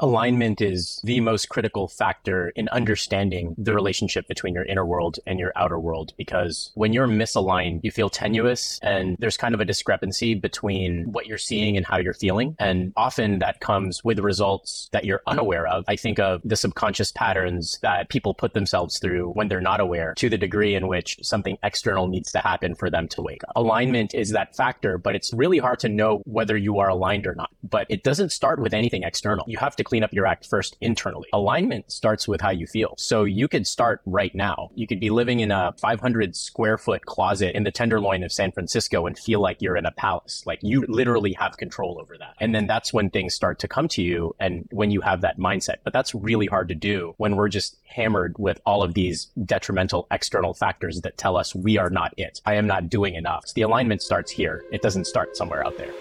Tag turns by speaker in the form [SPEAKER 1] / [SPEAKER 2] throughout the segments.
[SPEAKER 1] Alignment is the most critical factor in understanding the relationship between your inner world and your outer world because when you're misaligned, you feel tenuous and there's kind of a discrepancy between what you're seeing and how you're feeling. And often that comes with results that you're unaware of. I think of the subconscious patterns that people put themselves through when they're not aware to the degree in which something external needs to happen for them to wake up. Alignment is that factor, but it's really hard to know whether you are aligned or not. But it doesn't start with anything external. You have to clean up your act first internally. Alignment starts with how you feel. So you could start right now. You could be living in a 500 square foot closet in the Tenderloin of San Francisco and feel like you're in a palace. Like you literally have control over that. And then that's when things start to come to you and when you have that mindset. But that's really hard to do when we're just hammered with all of these detrimental external factors that tell us we are not it. I am not doing enough. The alignment starts here. It doesn't start somewhere out there.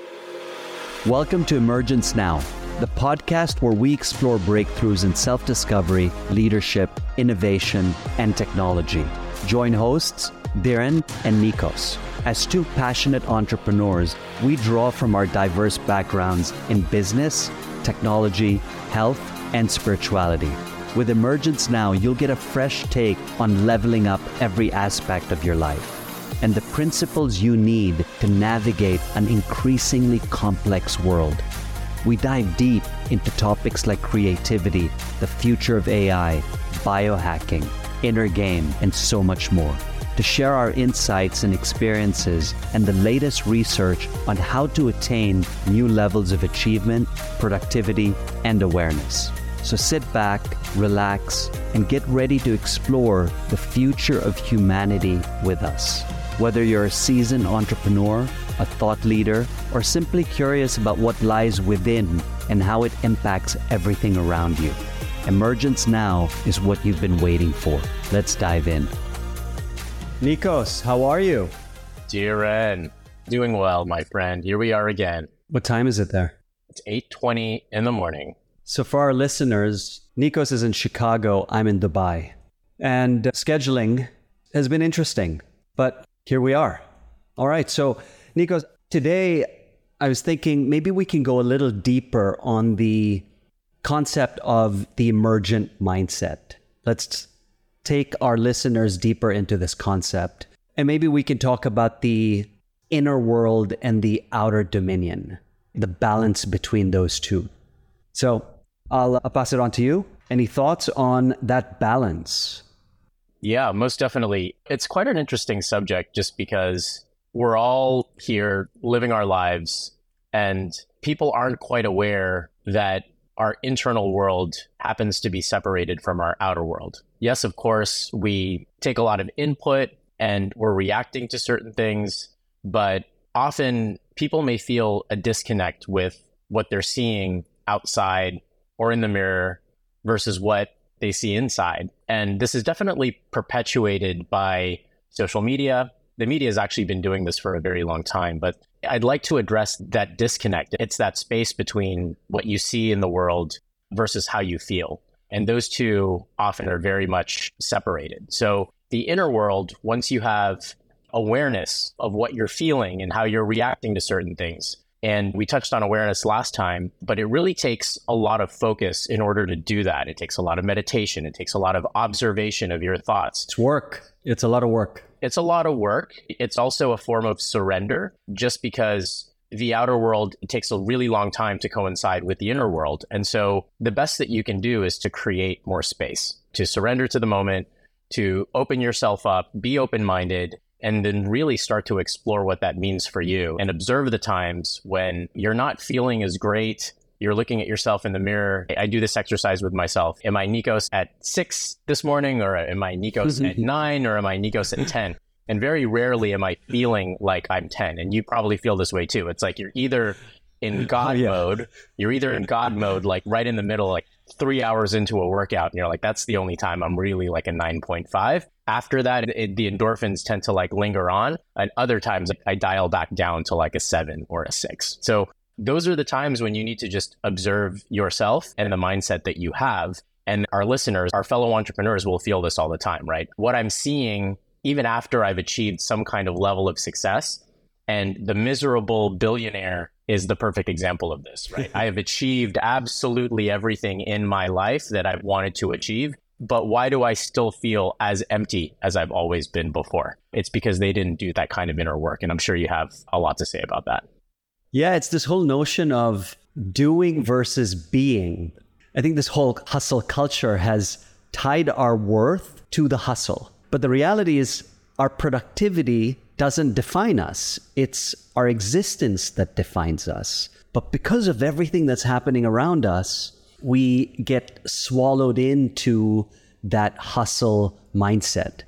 [SPEAKER 2] Welcome to Emergence Now, the podcast where we explore breakthroughs in self discovery, leadership, innovation, and technology. Join hosts Dhiren and Nikos. As two passionate entrepreneurs, we draw from our diverse backgrounds in business, technology, health, and spirituality. With Emergence Now, you'll get a fresh take on leveling up every aspect of your life and the principles you need to navigate an increasingly complex world. We dive deep into topics like creativity, the future of AI, biohacking, inner game, and so much more. To share our insights and experiences and the latest research on how to attain new levels of achievement, productivity, and awareness. So sit back, relax, and get ready to explore the future of humanity with us. Whether you're a seasoned entrepreneur, a thought leader, or simply curious about what lies within and how it impacts everything around you, Emergence Now is what you've been waiting for. Let's dive in. Nikos, how are you?
[SPEAKER 1] Dhiren, doing well, my friend. Here we are again.
[SPEAKER 2] What time is it there?
[SPEAKER 1] It's 8:20 in the morning.
[SPEAKER 2] So for our listeners, Nikos is in Chicago, I'm in Dubai. And uh, scheduling has been interesting, but here we are. All right. So, Nikos, today I was thinking maybe we can go a little deeper on the concept of the emergent mindset. Let's take our listeners deeper into this concept. And maybe we can talk about the inner world and the outer dominion, the balance between those two. So I'll, I'll pass it on to you. Any thoughts on that balance?
[SPEAKER 1] Yeah, most definitely. It's quite an interesting subject just because we're all here living our lives and people aren't quite aware that our internal world happens to be separated from our outer world. Yes, of course, we take a lot of input and we're reacting to certain things, but often people may feel a disconnect with what they're seeing outside or in the mirror versus what they see inside. And this is definitely perpetuated by social media. The media has actually been doing this for a very long time, but I'd like to address that disconnect. It's that space between what you see in the world versus how you feel. And those two often are very much separated. So the inner world, once you have awareness of what you're feeling and how you're reacting to certain things, and we touched on awareness last time, but it really takes a lot of focus in order to do that. It takes a lot of meditation, it takes a lot of observation of your thoughts.
[SPEAKER 2] It's work. It's a lot of work.
[SPEAKER 1] It's a lot of work. It's also a form of surrender just because the outer world takes a really long time to coincide with the inner world. And so the best that you can do is to create more space, to surrender to the moment, to open yourself up, be open minded, and then really start to explore what that means for you and observe the times when you're not feeling as great. You're looking at yourself in the mirror. I do this exercise with myself. Am I Nikos at six this morning, or am I Nikos at nine, or am I Nikos at 10? And very rarely am I feeling like I'm 10. And you probably feel this way too. It's like you're either in oh, God yeah. mode, you're either in God mode, like right in the middle, like three hours into a workout and you're like, that's the only time I'm really like a 9.5. After that, it, the endorphins tend to like linger on. And other times I dial back down to like a seven or a six. So those are the times when you need to just observe yourself and the mindset that you have. And our listeners, our fellow entrepreneurs will feel this all the time, right? What I'm seeing, even after I've achieved some kind of level of success, and the miserable billionaire is the perfect example of this, right? I have achieved absolutely everything in my life that I've wanted to achieve. But why do I still feel as empty as I've always been before? It's because they didn't do that kind of inner work. And I'm sure you have a lot to say about that.
[SPEAKER 2] Yeah, it's this whole notion of doing versus being. I think this whole hustle culture has tied our worth to the hustle. But the reality is, our productivity doesn't define us, it's our existence that defines us. But because of everything that's happening around us, we get swallowed into that hustle mindset.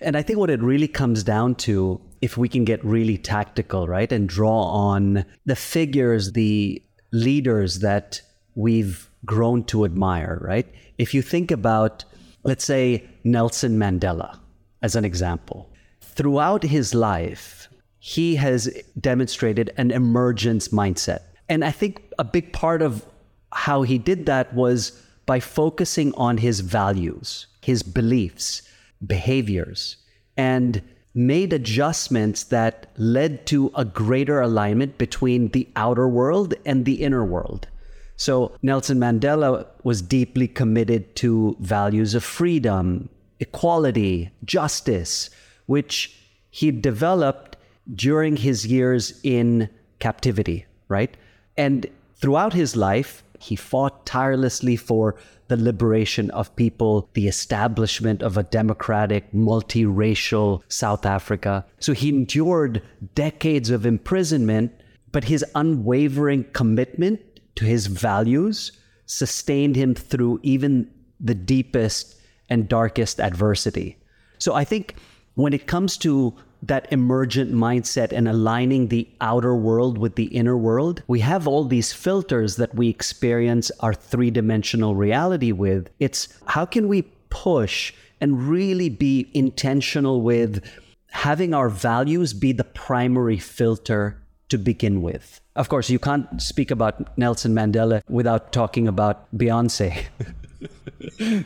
[SPEAKER 2] And I think what it really comes down to, if we can get really tactical, right, and draw on the figures, the leaders that we've grown to admire, right? If you think about, let's say, Nelson Mandela as an example, throughout his life, he has demonstrated an emergence mindset. And I think a big part of how he did that was by focusing on his values, his beliefs, behaviors, and made adjustments that led to a greater alignment between the outer world and the inner world. So Nelson Mandela was deeply committed to values of freedom, equality, justice, which he developed during his years in captivity, right? And throughout his life, he fought tirelessly for the liberation of people, the establishment of a democratic, multiracial South Africa. So he endured decades of imprisonment, but his unwavering commitment to his values sustained him through even the deepest and darkest adversity. So I think when it comes to that emergent mindset and aligning the outer world with the inner world, we have all these filters that we experience our three dimensional reality with. It's how can we push and really be intentional with having our values be the primary filter to begin with. Of course, you can't speak about Nelson Mandela without talking about Beyonce.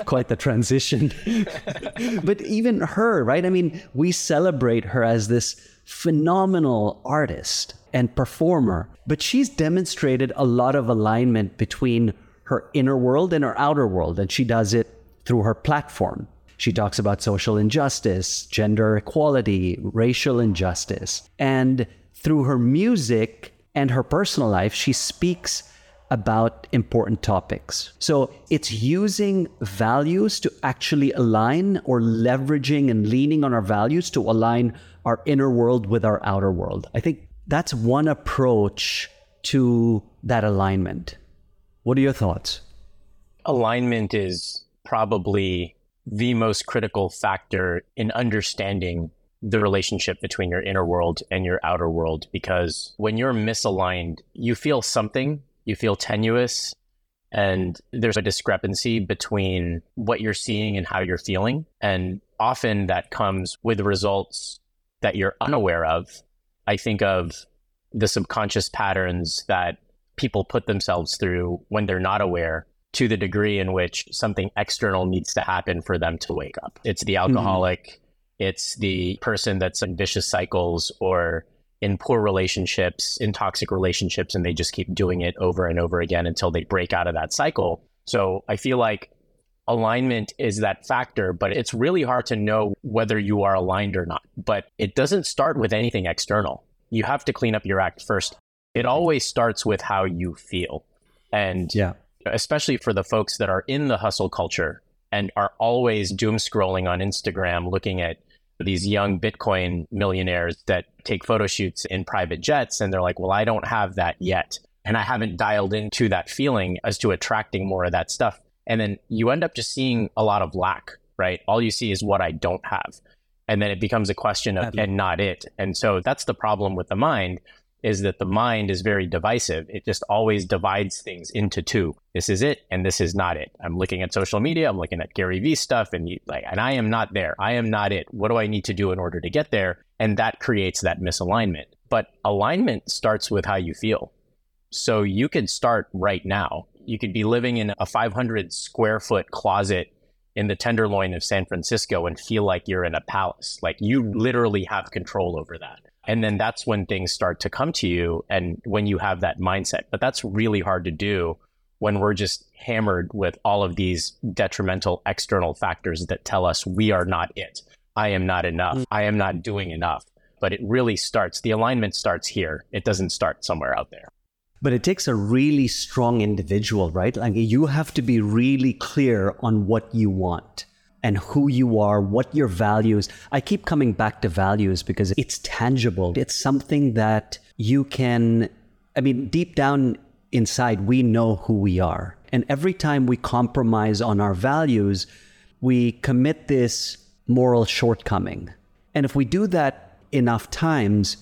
[SPEAKER 2] Quite the transition. but even her, right? I mean, we celebrate her as this phenomenal artist and performer, but she's demonstrated a lot of alignment between her inner world and her outer world, and she does it through her platform. She talks about social injustice, gender equality, racial injustice. And through her music and her personal life, she speaks about important topics. So it's using values to actually align or leveraging and leaning on our values to align our inner world with our outer world. I think that's one approach to that alignment. What are your thoughts?
[SPEAKER 1] Alignment is probably the most critical factor in understanding the relationship between your inner world and your outer world because when you're misaligned, you feel something you feel tenuous and there's a discrepancy between what you're seeing and how you're feeling. And often that comes with results that you're unaware of. I think of the subconscious patterns that people put themselves through when they're not aware to the degree in which something external needs to happen for them to wake up. It's the mm-hmm. alcoholic, mm-hmm. it's the person that's in vicious cycles or in poor relationships, in toxic relationships, and they just keep doing it over and over again until they break out of that cycle. So I feel like alignment is that factor, but it's really hard to know whether you are aligned or not. But it doesn't start with anything external. You have to clean up your act first. It always starts with how you feel. And yeah. especially for the folks that are in the hustle culture and are always doom scrolling on Instagram, looking at these young Bitcoin millionaires that take photo shoots in private jets. And they're like, well, I don't have that yet. And I haven't dialed into that feeling as to attracting more of that stuff. And then you end up just seeing a lot of lack, right? All you see is what I don't have. And then it becomes a question of, and not it. And so that's the problem with the mind is that the mind is very divisive. It just always divides things into two. This is it and this is not it. I'm looking at social media, I'm looking at Gary Vee stuff and you, like and I am not there. I am not it. What do I need to do in order to get there? And that creates that misalignment. But alignment starts with how you feel. So you could start right now. You could be living in a 500 square foot closet in the Tenderloin of San Francisco and feel like you're in a palace. Like you literally have control over that And then that's when things start to come to you and when you have that mindset. But that's really hard to do when we're just hammered with all of these detrimental external factors that tell us we are not it. I am not enough. Mm. I am not doing enough. But it really starts, the alignment starts here. It doesn't start somewhere out there.
[SPEAKER 2] But it takes a really strong individual, right? Like you have to be really clear on what you want and who you are, what your values. I keep coming back to values because it's tangible. It's something that you can I mean, deep down inside we know who we are. And every time we compromise on our values, we commit this moral shortcoming. And if we do that enough times,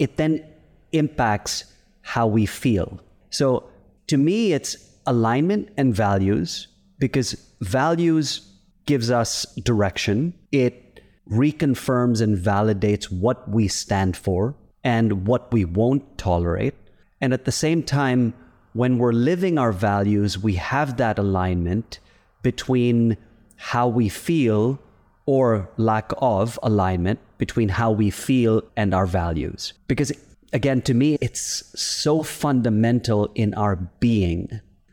[SPEAKER 2] it then impacts how we feel. So to me, it's alignment and values because values gives us direction. It reconfirms and validates what we stand for and what we won't tolerate. And at the same time, when we're living our values, we have that alignment between how we feel or lack of alignment between how we feel and our values. Because again, to me, it's so fundamental in our being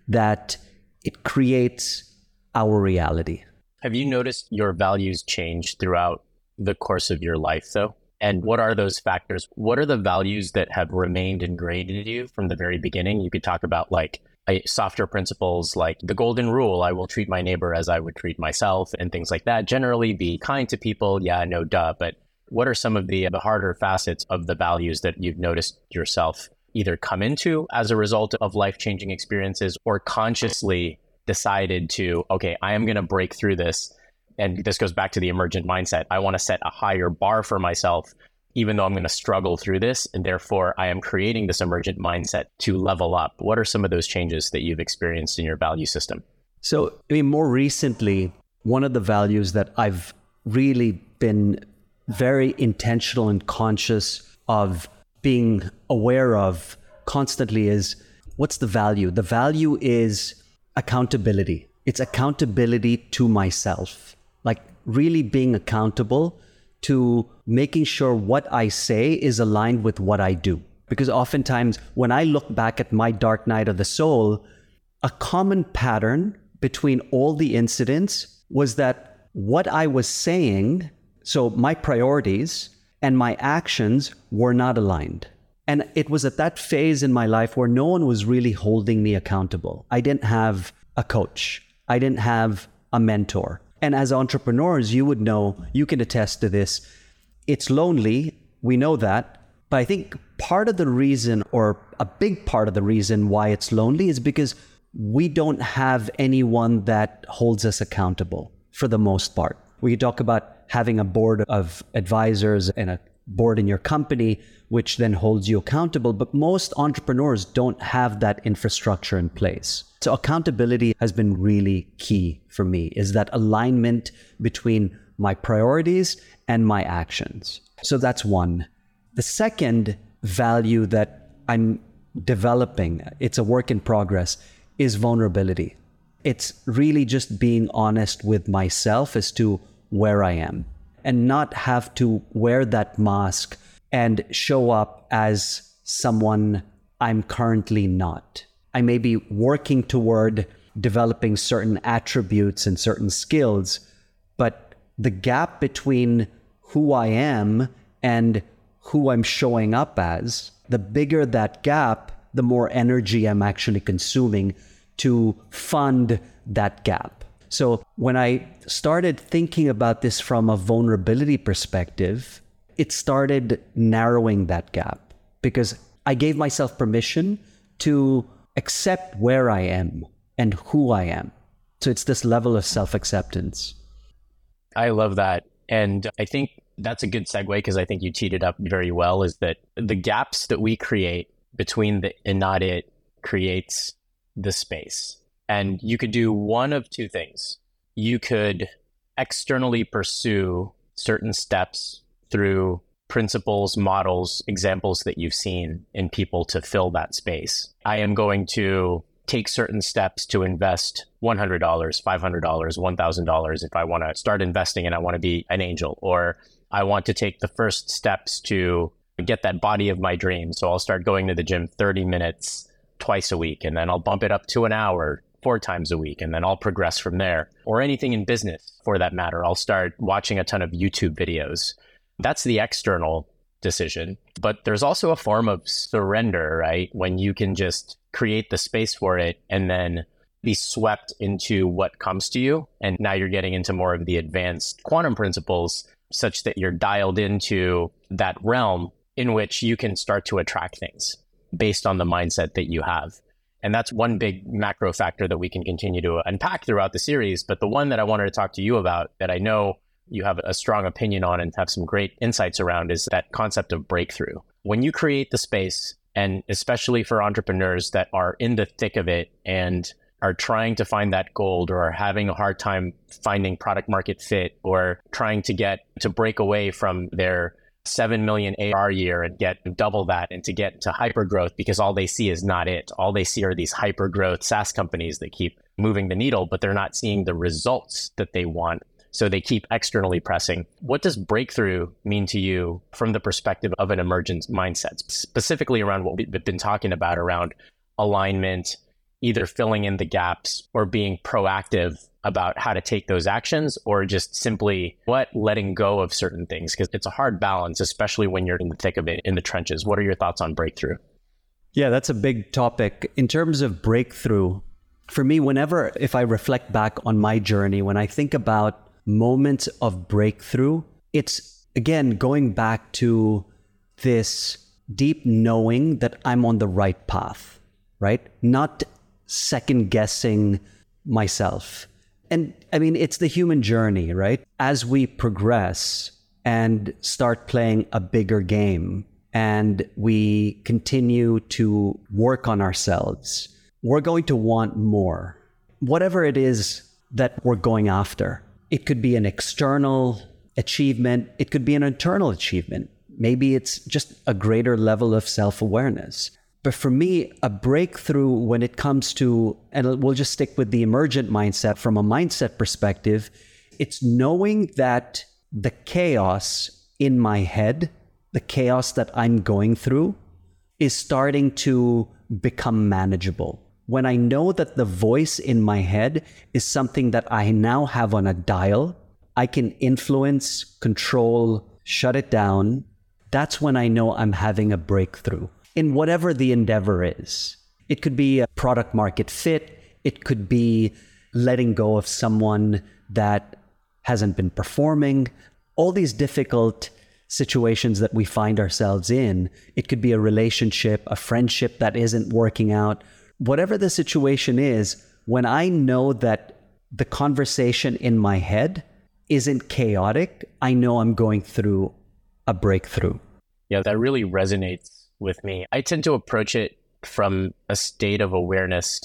[SPEAKER 2] that it creates our reality.
[SPEAKER 1] Have you noticed your values change throughout the course of your life, though? And what are those factors? What are the values that have remained ingrained in you from the very beginning? You could talk about like softer principles like the golden rule I will treat my neighbor as I would treat myself and things like that. Generally, be kind to people. Yeah, no duh. But what are some of the, the harder facets of the values that you've noticed yourself either come into as a result of life changing experiences or consciously decided to, okay, I am going to break through this. And this goes back to the emergent mindset. I want to set a higher bar for myself, even though I'm going to struggle through this. And therefore, I am creating this emergent mindset to level up. What are some of those changes that you've experienced in your value system?
[SPEAKER 2] So, I mean, more recently, one of the values that I've really been very intentional and conscious of being aware of constantly is what's the value? The value is accountability. It's accountability to myself, like really being accountable to making sure what I say is aligned with what I do. Because oftentimes, when I look back at my dark night of the soul, a common pattern between all the incidents was that what I was saying so my priorities and my actions were not aligned. And it was at that phase in my life where no one was really holding me accountable. I didn't have a coach, I didn't have a mentor. And as entrepreneurs, you would know, you can attest to this. It's lonely, we know that. But I think part of the reason, or a big part of the reason why it's lonely, is because we don't have anyone that holds us accountable for the most part. We talk about having a board of advisors and a board in your company, which then holds you accountable. But most entrepreneurs don't have that infrastructure in place. So accountability has been really key for me is that alignment between my priorities and my actions. So that's one. The second value that I'm developing, it's a work in progress, is vulnerability. It's really just being honest with myself as to where I am and not have to wear that mask and show up as someone I'm currently not. I may be working toward developing certain attributes and certain skills, but the gap between who I am and who I'm showing up as, the bigger that gap, the more energy I'm actually consuming to fund that gap. So when I started thinking about this from a vulnerability perspective, it started narrowing that gap because I gave myself permission to accept where I am and who I am. So it's this level of self acceptance.
[SPEAKER 1] I love that. And I think that's a good segue because I think you teed it up very well is that the gaps that we create between the and not it creates the space. And you could do one of two things. You could externally pursue certain steps through principles, models, examples that you've seen in people to fill that space. I am going to take certain steps to invest $100, $500, $1,000 if I want to start investing and I want to be an angel, or I want to take the first steps to get that body of my dream. So I'll start going to the gym 30 minutes twice a week, and then I'll bump it up to an hour four times a week, and then I'll progress from there. Or anything in business for that matter. I'll start watching a ton of YouTube videos. That's the external decision. But there's also a form of surrender, right? When you can just create the space for it and then be swept into what comes to you. And now you're getting into more of the advanced quantum principles such that you're dialed into that realm in which you can start to attract things based on the mindset that you have. And that's one big macro factor that we can continue to unpack throughout the series. But the one that I wanted to talk to you about that I know you have a strong opinion on and have some great insights around is that concept of breakthrough. When you create the space, and especially for entrepreneurs that are in the thick of it and are trying to find that gold or are having a hard time finding product market fit or trying to get to break away from their 7 million AR year and get double that and to get to hyper growth because all they see is not it. All they see are these hyper growth SaaS companies that keep moving the needle, but they're not seeing the results that they want so they keep externally pressing. What does breakthrough mean to you from the perspective of an emergent mindset, specifically around what we've been talking about around alignment, either filling in the gaps or being proactive about how to take those actions or just simply what letting go of certain things because it's a hard balance especially when you're in the thick of it in the trenches what are your thoughts on breakthrough
[SPEAKER 2] yeah that's a big topic in terms of breakthrough for me whenever if i reflect back on my journey when i think about moments of breakthrough, it's again going back to this deep knowing that I'm on the right path, right? Not second guessing myself. And I mean, it's the human journey, right? As we progress and start playing a bigger game and we continue to work on ourselves, we're going to want more. Whatever it is that we're going after. It could be an external achievement, it could be an internal achievement. Maybe it's just a greater level of self awareness. But for me, a breakthrough when it comes to, and we'll just stick with the emergent mindset from a mindset perspective, it's knowing that the chaos in my head, the chaos that I'm going through, is starting to become manageable when I know that the voice in my head is something that I now have on a dial, I can influence, control, shut it down. That's when I know I'm having a breakthrough in whatever the endeavor is. It could be a product market fit, it could be letting go of someone that hasn't been performing, all these difficult situations that we find ourselves in. It could be a relationship, a friendship that isn't working out whatever the situation is, when I know that the conversation in my head isn't chaotic, I know I'm going through a breakthrough.
[SPEAKER 1] Yeah, that really resonates with me. I tend to approach it from a state of awareness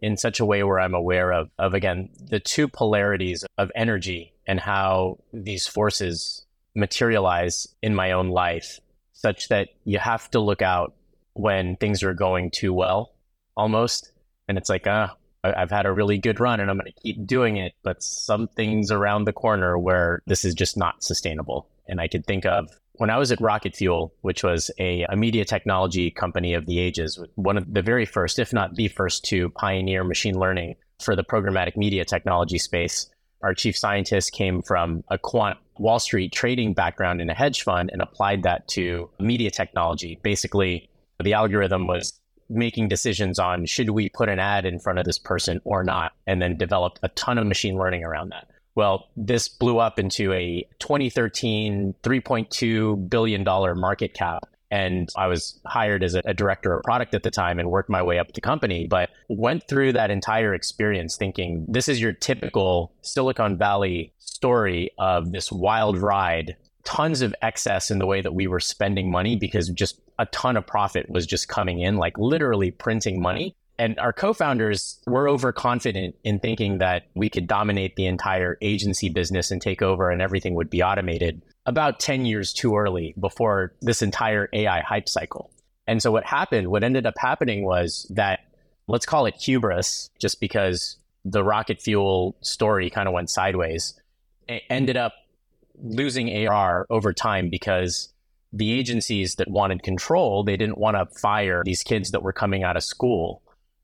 [SPEAKER 1] in such a way where I'm aware of, of again, the two polarities of energy and how these forces materialize in my own life, such that you have to look out when things are going too well almost. And it's like, ah, I've had a really good run and I'm going to keep doing it, but something's around the corner where this is just not sustainable. And I could think of when I was at Rocket Fuel, which was a, a, media technology company of the ages, one of the very first, if not the first, to pioneer machine learning for the programmatic media technology space. Our chief scientist came from a quant Wall Street trading background in a hedge fund and applied that to media technology. Basically, the algorithm was making decisions on should we put an ad in front of this person or not, and then developed a ton of machine learning around that. Well, this blew up into a 2013 $3.2 billion market cap. And I was hired as a, a, director of product at the time and worked my way up the company, but went through that entire experience thinking this is your typical Silicon Valley story of this wild ride tons of excess in the way that we were spending money because just a ton of profit was just coming in, like literally printing money. And our co founders were overconfident in thinking that we could dominate the entire agency business and take over and everything would be automated about 10 years too early before this entire AI hype cycle. And so what happened, what ended up happening was that let's call it hubris, just because the rocket fuel story kind of went sideways. It ended up losing AR over time because the agencies that wanted control, they didn't want to fire these kids that were coming out of school.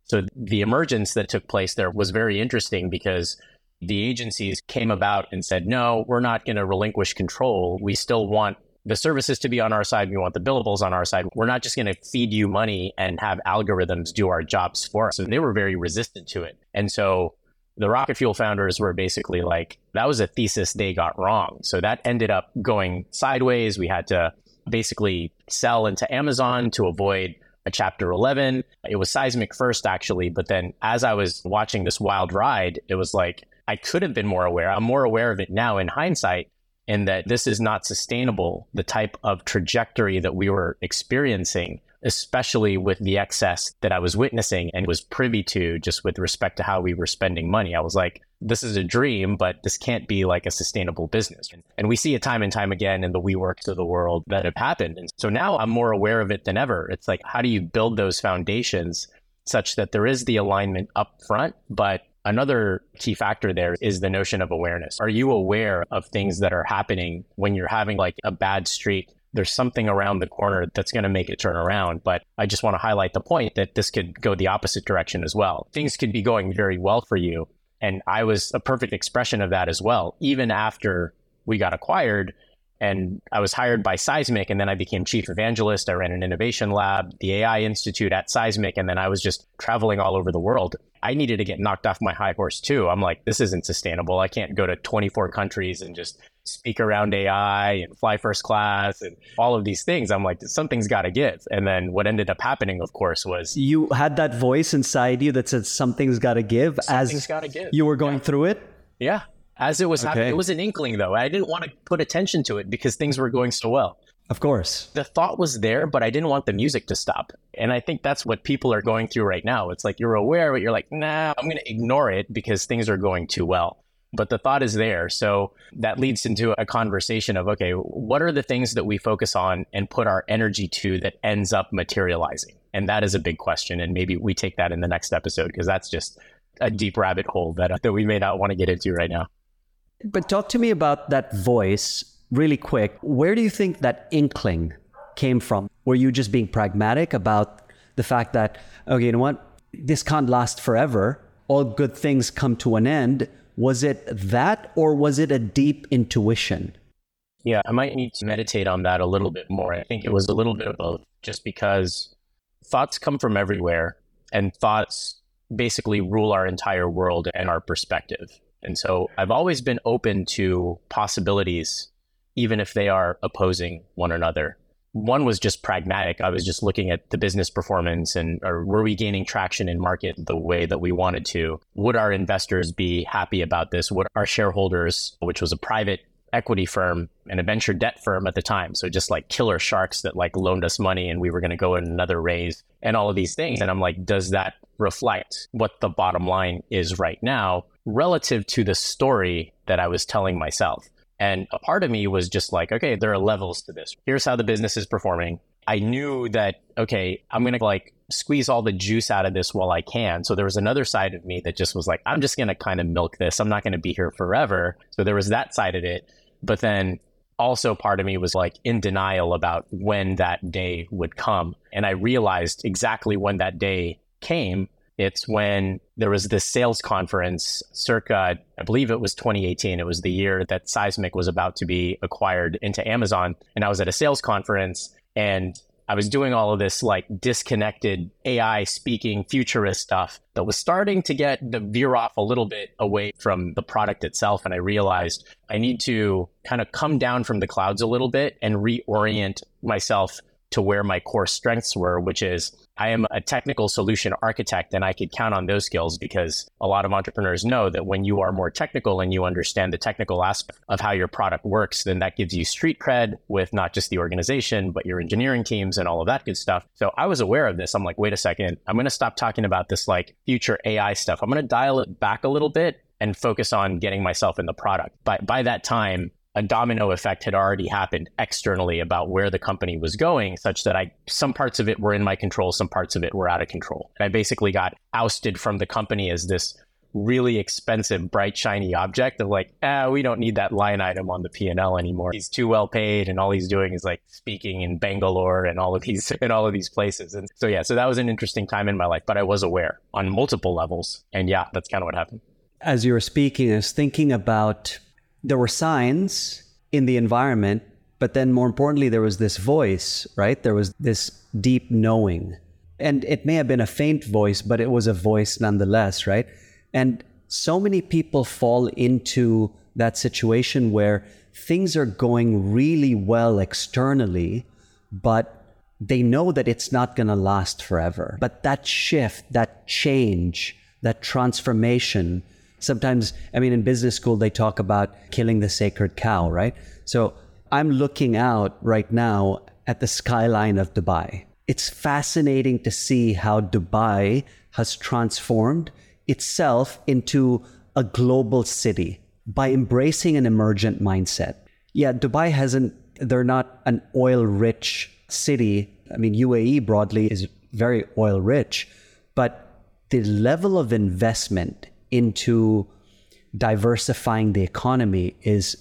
[SPEAKER 1] So the emergence that took place there was very interesting because the agencies came about and said, no, we're not going to relinquish control. We still want the services to be on our side. We want the billables on our side. We're not just going to feed you money and have algorithms do our jobs for us. And they were very resistant to it. And so the rocket fuel founders were basically like, that was a thesis they got wrong. So that ended up going sideways. We had to basically sell into Amazon to avoid a chapter 11. It was Sizmek first, actually. But then as I was watching this wild ride, it was like, I could have been more aware. I'm more aware of it now in hindsight, in that this is not sustainable, the type of trajectory that we were experiencing especially with the excess that I was witnessing and was privy to just with respect to how we were spending money. I was like, this is a dream, but this can't be like a sustainable business. And we see it time and time again in the WeWorks of the world that have happened. And so now I'm more aware of it than ever. It's like, how do you build those foundations such that there is the alignment up front, but Another key factor there is the notion of awareness. Are you aware of things that are happening when you're having like a bad streak there's something around the corner that's going to make it turn around. But I just want to highlight the point that this could go the opposite direction as well. Things could be going very well for you. And I was a perfect expression of that as well. Even after we got acquired, and I was hired by Sizmek, and then I became chief evangelist. I ran an innovation lab, the AI Institute at Sizmek, and then I was just traveling all over the world. I needed to get knocked off my high horse too. I'm like, this isn't sustainable. I can't go to 24 countries and just speak around AI and fly first class and all of these things. I'm like, something's got to give. And then what ended up happening, of course, was
[SPEAKER 2] you had that voice inside you that said something's got to give
[SPEAKER 1] as gotta give.
[SPEAKER 2] you were going
[SPEAKER 1] yeah.
[SPEAKER 2] through it.
[SPEAKER 1] Yeah, as it was okay. happening. It was an inkling, though. I didn't want to put attention to it because things were going so well.
[SPEAKER 2] Of course.
[SPEAKER 1] The thought was there, but I didn't want the music to stop. And I think that's what people are going through right now. It's like you're aware, but you're like, nah, I'm going to ignore it because things are going too well. But the thought is there. So that leads into a conversation of okay, what are the things that we focus on and put our energy to that ends up materializing? And that is a big question. And maybe we take that in the next episode because that's just a deep rabbit hole that, that we may not want to get into right now.
[SPEAKER 2] But talk to me about that voice really quick. Where do you think that inkling came from? Were you just being pragmatic about the fact that, okay, you know what? This can't last forever. All good things come to an end. Was it that, or was it a deep intuition?
[SPEAKER 1] Yeah, I might need to meditate on that a little bit more. I think it was a little bit of both, just because thoughts come from everywhere, and thoughts basically rule our entire world and our perspective. And so I've always been open to possibilities, even if they are opposing one another. One was just pragmatic. I was just looking at the business performance and were we gaining traction in market the way that we wanted to? Would our investors be happy about this? Would our shareholders, which was a private equity firm and a venture debt firm at the time. So just like killer sharks that like loaned us money and we were going to go in another raise and all of these things. And I'm like, does that reflect what the bottom line is right now relative to the story that I was telling myself? And a part of me was just like, okay, there are levels to this. Here's how the business is performing. I knew that, okay, I'm going to like squeeze all the juice out of this while I can. So there was another side of me that just was like, I'm just going to kind of milk this. I'm not going to be here forever. So there was that side of it. But then also part of me was like in denial about when that day would come. And I realized exactly when that day came. It's when there was this sales conference circa, I believe it was 2018. It was the year that Sizmek was about to be acquired into Amazon. And I was at a sales conference and I was doing all of this like disconnected AI speaking futurist stuff that was starting to get the veer off a little bit away from the product itself. And I realized I need to kind of come down from the clouds a little bit and reorient myself to where my core strengths were, which is I am a technical solution architect and I could count on those skills because a lot of entrepreneurs know that when you are more technical and you understand the technical aspect of how your product works, then that gives you street cred with not just the organization, but your engineering teams and all of that good stuff. So I was aware of this. I'm like, wait a second, I'm going to stop talking about this like future AI stuff. I'm going to dial it back a little bit and focus on getting myself in the product. But by that time, a domino effect had already happened externally about where the company was going, such that I some parts of it were in my control, some parts of it were out of control. And I basically got ousted from the company as this really expensive, bright, shiny object of like, ah, we don't need that line item on the P and L anymore. He's too well paid, and all he's doing is like speaking in Bangalore and all of these in all of these places. And so yeah, so that was an interesting time in my life, but I was aware on multiple levels, and yeah, that's kind of what happened.
[SPEAKER 2] As you were speaking, I was thinking about there were signs in the environment, but then more importantly, there was this voice, right? There was this deep knowing. And it may have been a faint voice, but it was a voice nonetheless, right? And so many people fall into that situation where things are going really well externally, but they know that it's not going to last forever. But that shift, that change, that transformation, sometimes, I mean, in business school, they talk about killing the sacred cow, right? So I'm looking out right now at the skyline of Dubai. It's fascinating to see how Dubai has transformed itself into a global city by embracing an emergent mindset. Yeah, Dubai hasn't, they're not an oil rich city. I mean, UAE broadly is very oil rich, but the level of investment into diversifying the economy is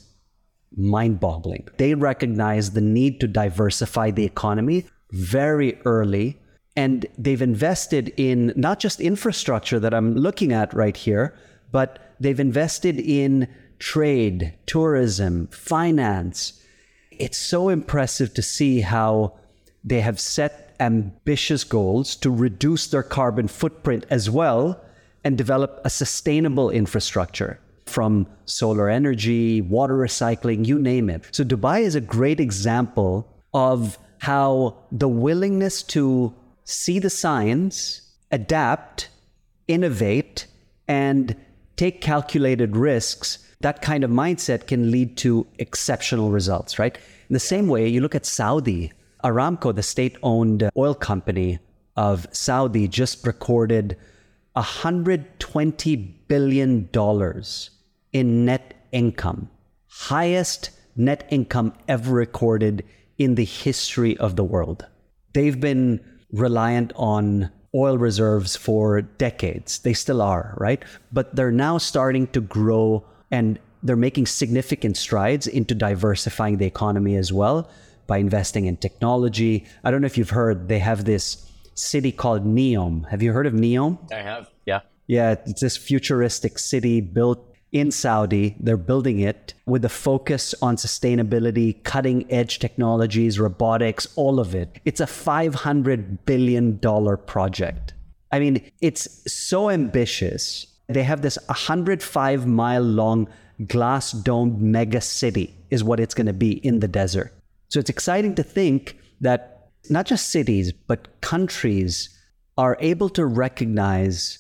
[SPEAKER 2] mind boggling. They recognize the need to diversify the economy very early and they've invested in not just infrastructure that I'm looking at right here, but they've invested in trade, tourism, finance. It's so impressive to see how they have set ambitious goals to reduce their carbon footprint as well and develop a sustainable infrastructure from solar energy, water recycling, you name it. So, Dubai is a great example of how the willingness to see the signs, adapt, innovate, and take calculated risks, that kind of mindset can lead to exceptional results, right? In the same way, you look at Saudi, Aramco, the state owned oil company of Saudi, just recorded $120 billion in net income, highest net income ever recorded in the history of the world. They've been reliant on oil reserves for decades. They still are, right? But they're now starting to grow and they're making significant strides into diversifying the economy as well by investing in technology. I don't know if you've heard, they have this city called Neom. Have you heard of Neom?
[SPEAKER 1] I have, yeah.
[SPEAKER 2] Yeah, it's this futuristic city built in Saudi. They're building it with a focus on sustainability, cutting edge technologies, robotics, all of it. It's a $500 billion project. I mean, it's so ambitious. They have this 105 mile long glass domed mega city, is what it's going to be in the desert. So it's exciting to think that not just cities, but countries are able to recognize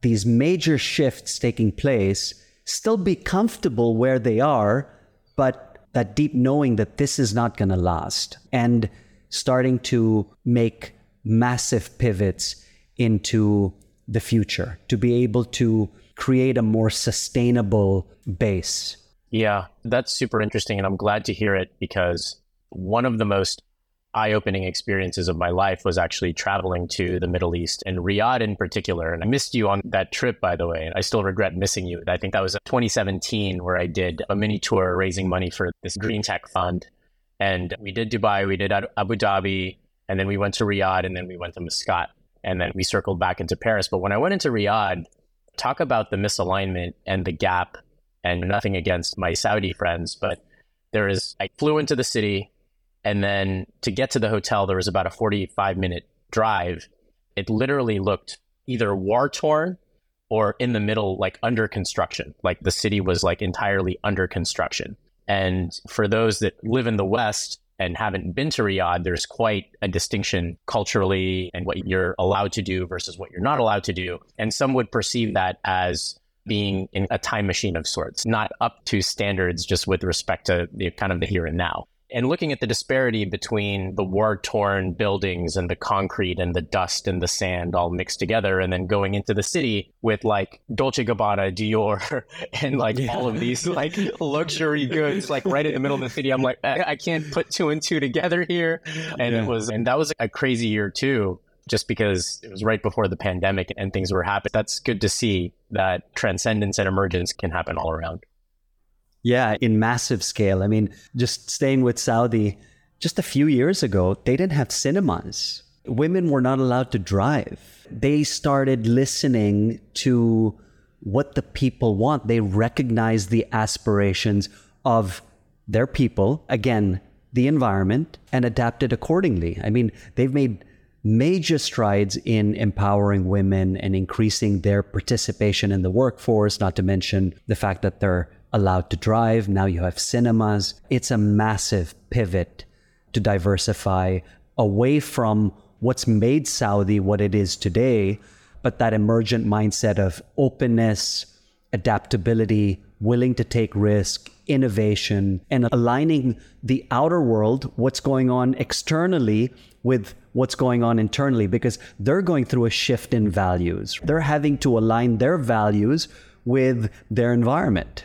[SPEAKER 2] these major shifts taking place still be comfortable where they are, but that deep knowing that this is not going to last and starting to make massive pivots into the future to be able to create a more sustainable base.
[SPEAKER 1] Yeah, that's super interesting. And I'm glad to hear it because one of the most eye-opening experiences of my life was actually traveling to the Middle East and Riyadh in particular. And I missed you on that trip, by the way. I still regret missing you. I think that was 2017 where I did a mini tour raising money for this green tech fund. And we did Dubai, we did Abu Dhabi, and then we went to Riyadh, and then we went to Muscat, and then we circled back into Paris. But when I went into Riyadh, talk about the misalignment and the gap, and nothing against my Saudi friends, but there is, I flew into the city, and then to get to the hotel, there was about a 45 minute drive. It literally looked either war torn or in the middle, like under construction. Like the city was like entirely under construction. And for those that live in the West and haven't been to Riyadh, there's quite a distinction culturally and what you're allowed to do versus what you're not allowed to do. And some would perceive that as being in a time machine of sorts, not up to standards just with respect to the kind of the here and now and looking at the disparity between the war torn buildings and the concrete and the dust and the sand all mixed together, and then going into the city with like Dolce Gabbana, Dior, and like yeah. all of these like luxury goods, like right in the middle of the city. I'm like, I, I can't put two and two together here. And yeah. it was, and that was a crazy year too. just because it was right before the pandemic and things were happening. That's good to see that transcendence and emergence can happen all around.
[SPEAKER 2] Yeah, in massive scale. I mean, just staying with Saudi, just a few years ago, they didn't have cinemas. Women were not allowed to drive. They started listening to what the people want. They recognized the aspirations of their people, again, the environment, and adapted accordingly. I mean, they've made major strides in empowering women and increasing their participation in the workforce, not to mention the fact that they're allowed to drive. Now you have cinemas. It's a massive pivot to diversify away from what's made Saudi what it is today, but that emergent mindset of openness, adaptability, willing to take risk, innovation, and aligning the outer world, what's going on externally, with what's going on internally, because they're going through a shift in values. They're having to align their values with their environment.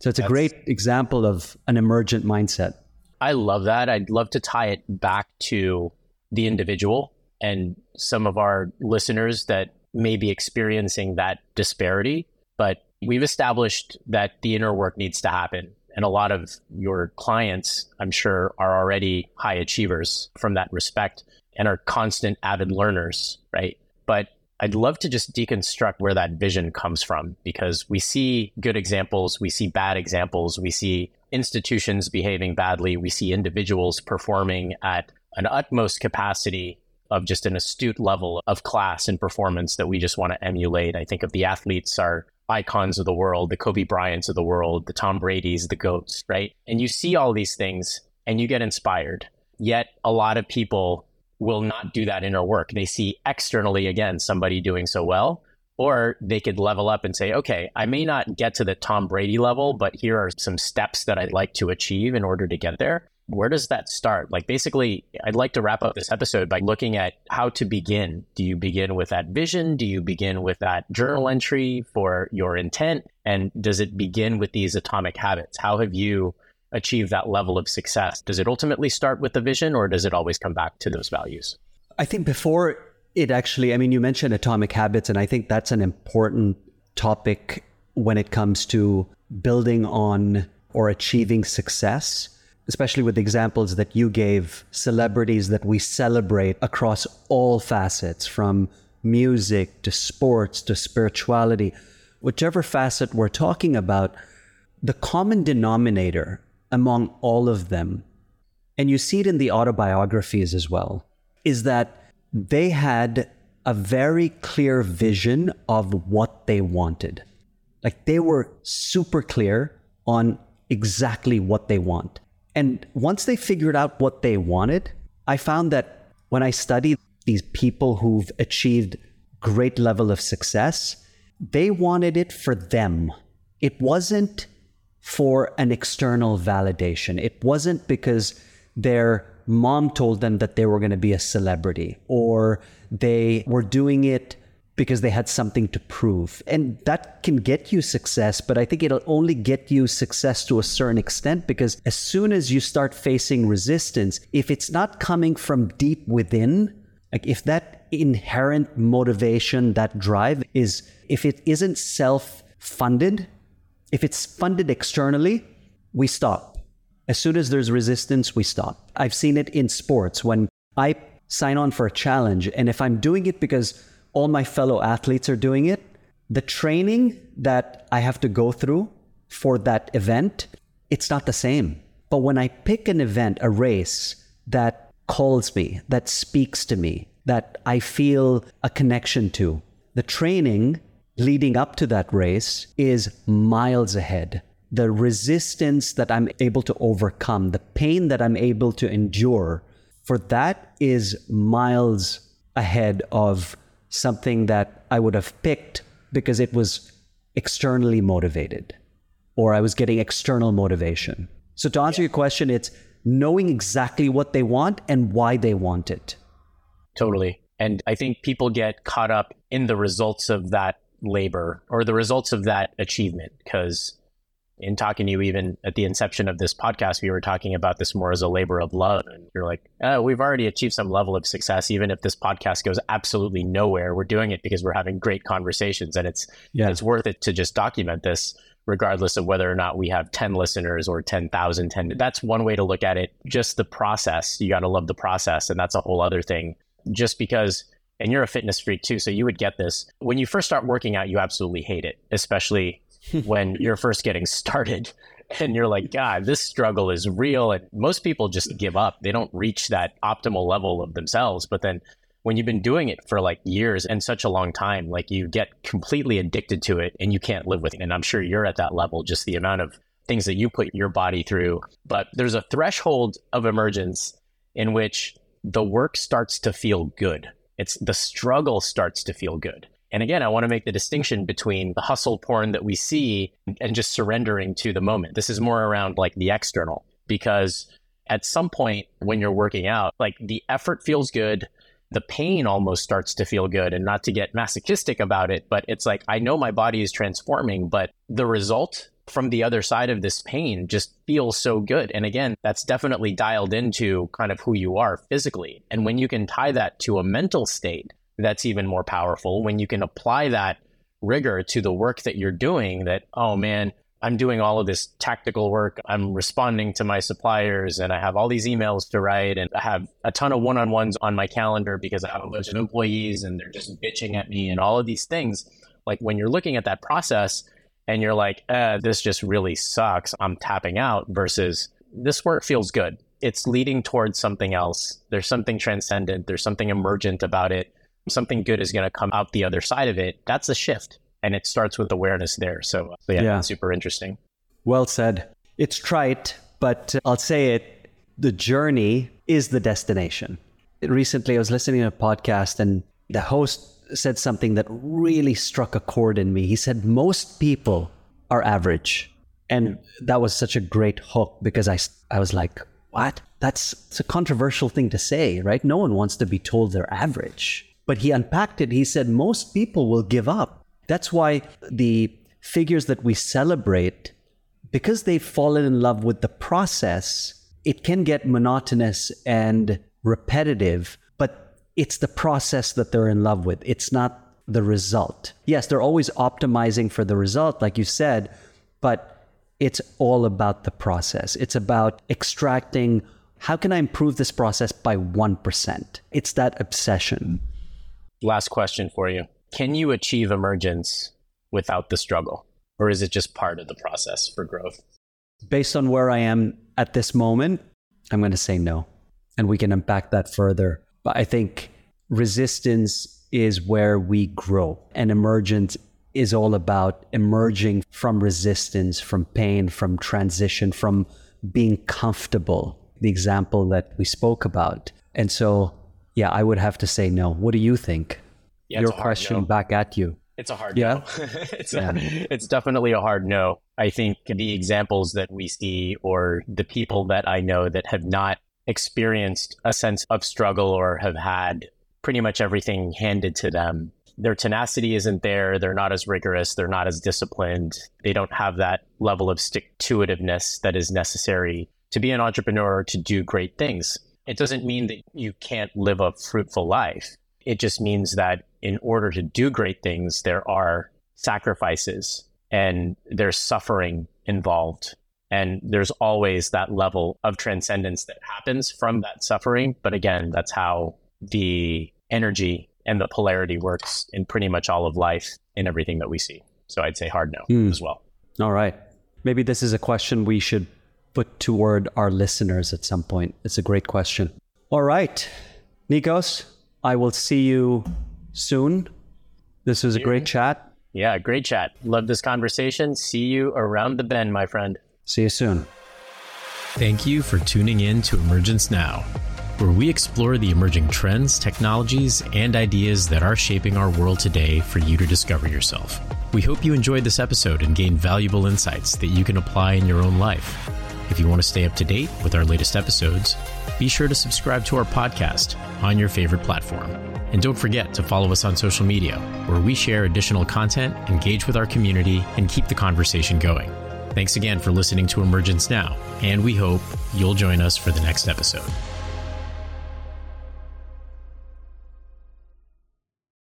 [SPEAKER 2] So it's a That's, great example of an emergent mindset.
[SPEAKER 1] I love that. I'd love to tie it back to the individual and some of our listeners that may be experiencing that disparity. But we've established that the inner work needs to happen. And a lot of your clients, I'm sure, are already high achievers from that respect and are constant avid learners, right? But I'd love to just deconstruct where that vision comes from because we see good examples, we see bad examples, we see institutions behaving badly, we see individuals performing at an utmost capacity of just an astute level of class and performance that we just want to emulate. I think of the athletes are icons of the world, the Kobe Bryants of the world, the Tom Brady's, the GOATs, right? And you see all these things and you get inspired. Yet a lot of people will not do that inner work. They see externally, again, somebody doing so well, or they could level up and say, okay, I may not get to the Tom Brady level, but here are some steps that I'd like to achieve in order to get there. Where does that start? Like, basically, I'd like to wrap up this episode by looking at how to begin. Do you begin with that vision? Do you begin with that journal entry for your intent? And does it begin with these atomic habits? How have you achieve that level of success? Does it ultimately start with the vision or does it always come back to those values?
[SPEAKER 2] I think before it actually, I mean, you mentioned atomic habits, and I think that's an important topic when it comes to building on or achieving success, especially with the examples that you gave, celebrities that we celebrate across all facets from music to sports to spirituality, whichever facet we're talking about, the common denominator among all of them, and you see it in the autobiographies as well, is that they had a very clear vision of what they wanted. Like they were super clear on exactly what they want. And once they figured out what they wanted, I found that when I studied these people who've achieved great level of success, they wanted it for them. It wasn't for an external validation. It wasn't because their mom told them that they were going to be a celebrity or they were doing it because they had something to prove. And that can get you success, but I think it'll only get you success to a certain extent because as soon as you start facing resistance, if it's not coming from deep within, like if that inherent motivation, that drive is, if it isn't self funded, if it's funded externally, we stop. As soon as there's resistance, we stop. I've seen it in sports when I sign on for a challenge, and if I'm doing it because all my fellow athletes are doing it, the training that I have to go through for that event, it's not the same. But when I pick an event, a race that calls me, that speaks to me, that I feel a connection to, the training leading up to that race is miles ahead. The resistance that I'm able to overcome, the pain that I'm able to endure, for that is miles ahead of something that I would have picked because it was externally motivated or I was getting external motivation. So, to answer your question, it's knowing exactly what they want and why they want it.
[SPEAKER 1] Totally. And I think people get caught up in the results of that labor or the results of that achievement because in talking to you even at the inception of this podcast, we were talking about this more as a labor of love. And you're like, oh, we've already achieved some level of success. Even if this podcast goes absolutely nowhere, we're doing it because we're having great conversations and it's, yeah. it's worth it to just document this regardless of whether or not we have 10 listeners or 10,000, 10. That's one way to look at it. Just the process. You got to love the process. And that's a whole other thing. Just because and you're a fitness freak too, so you would get this. When you first start working out, you absolutely hate it, especially when you're first getting started and you're like, God, this struggle is real. And most people just give up. They don't reach that optimal level of themselves. But then when you've been doing it for like years and such a long time, like you get completely addicted to it and you can't live with it. And I'm sure you're at that level, just the amount of things that you put your body through. But there's a threshold of emergence in which the work starts to feel good. It's the struggle starts to feel good. And again, I want to make the distinction between the hustle porn that we see and just surrendering to the moment. This is more around like the external because at some point when you're working out, like the effort feels good. The pain almost starts to feel good and not to get masochistic about it, but it's like, I know my body is transforming, but the result from the other side of this pain just feels so good. And again, that's definitely dialed into kind of who you are physically. And when you can tie that to a mental state, that's even more powerful when you can apply that rigor to the work that you're doing that oh man i'm doing all of this tactical work i'm responding to my suppliers and i have all these emails to write and i have a ton of one-on-ones on my calendar because i have a bunch of employees and they're just bitching at me and all of these things like when you're looking at that process and you're like eh, this just really sucks i'm tapping out versus this work feels good it's leading towards something else there's something transcendent there's something emergent about it something good is going to come out the other side of it. That's a shift. And it starts with awareness there. So, so yeah, yeah. super interesting.
[SPEAKER 2] Well said. It's trite, but I'll say it the journey is the destination. Recently, I was listening to a podcast and the host said something that really struck a chord in me. He said, Most people are average. And that was such a great hook because I, I was like, What? That's it's a controversial thing to say, right? No one wants to be told they're average. But he unpacked it. He said most people will give up. That's why the figures that we celebrate, because they've fallen in love with the process, it can get monotonous and repetitive, it's the process that they're in love with. It's not the result. Yes, they're always optimizing for the result, like you said, but it's all about the process. It's about extracting how can I improve this process by 1%? It's that obsession.
[SPEAKER 1] Last question for you. Can you achieve emergence without the struggle? Or is it just part of the process for growth?
[SPEAKER 2] Based on where I am at this moment, I'm going to say no. And we can unpack that further. But I think resistance is where we grow, and emergence is all about emerging from resistance, from pain, from transition, from being comfortable, the example that we spoke about. And so yeah, I would have to say no. What do you think? Yeah, Your question no. back at you.
[SPEAKER 1] It's a hard yeah. no. it's, yeah. A, it's definitely a hard no. I think the examples that we see or the people that I know that have not experienced a sense of struggle or have had pretty much everything handed to them, their tenacity isn't there. They're not as rigorous. They're not as disciplined. They don't have that level of stick to itiveness that is necessary to be an entrepreneur to do great things. It doesn't mean that you can't live a fruitful life. It just means that in order to do great things, there are sacrifices and there's suffering involved. And there's always that level of transcendence that happens from that suffering. But again, that's how the energy and the polarity works in pretty much all of life in everything that we see. So I'd say hard no mm. as well.
[SPEAKER 2] All right. Maybe this is a question we should put toward our listeners at some point? It's a great question. All right, Nikos, I will see you soon. This was a great chat.
[SPEAKER 1] Yeah, great chat. Love this conversation. See you around the bend, my friend.
[SPEAKER 2] See you soon.
[SPEAKER 3] Thank you for tuning in to Emergence Now, where we explore the emerging trends, technologies, and ideas that are shaping our world today for you to discover yourself. We hope you enjoyed this episode and gained valuable insights that you can apply in your own life. If you want to stay up to date with our latest episodes, be sure to subscribe to our podcast on your favorite platform. And don't forget to follow us on social media, where we share additional content, engage with our community, and keep the conversation going.
[SPEAKER 1] Thanks again for listening to Emergence Now, and we hope you'll join us for the next episode.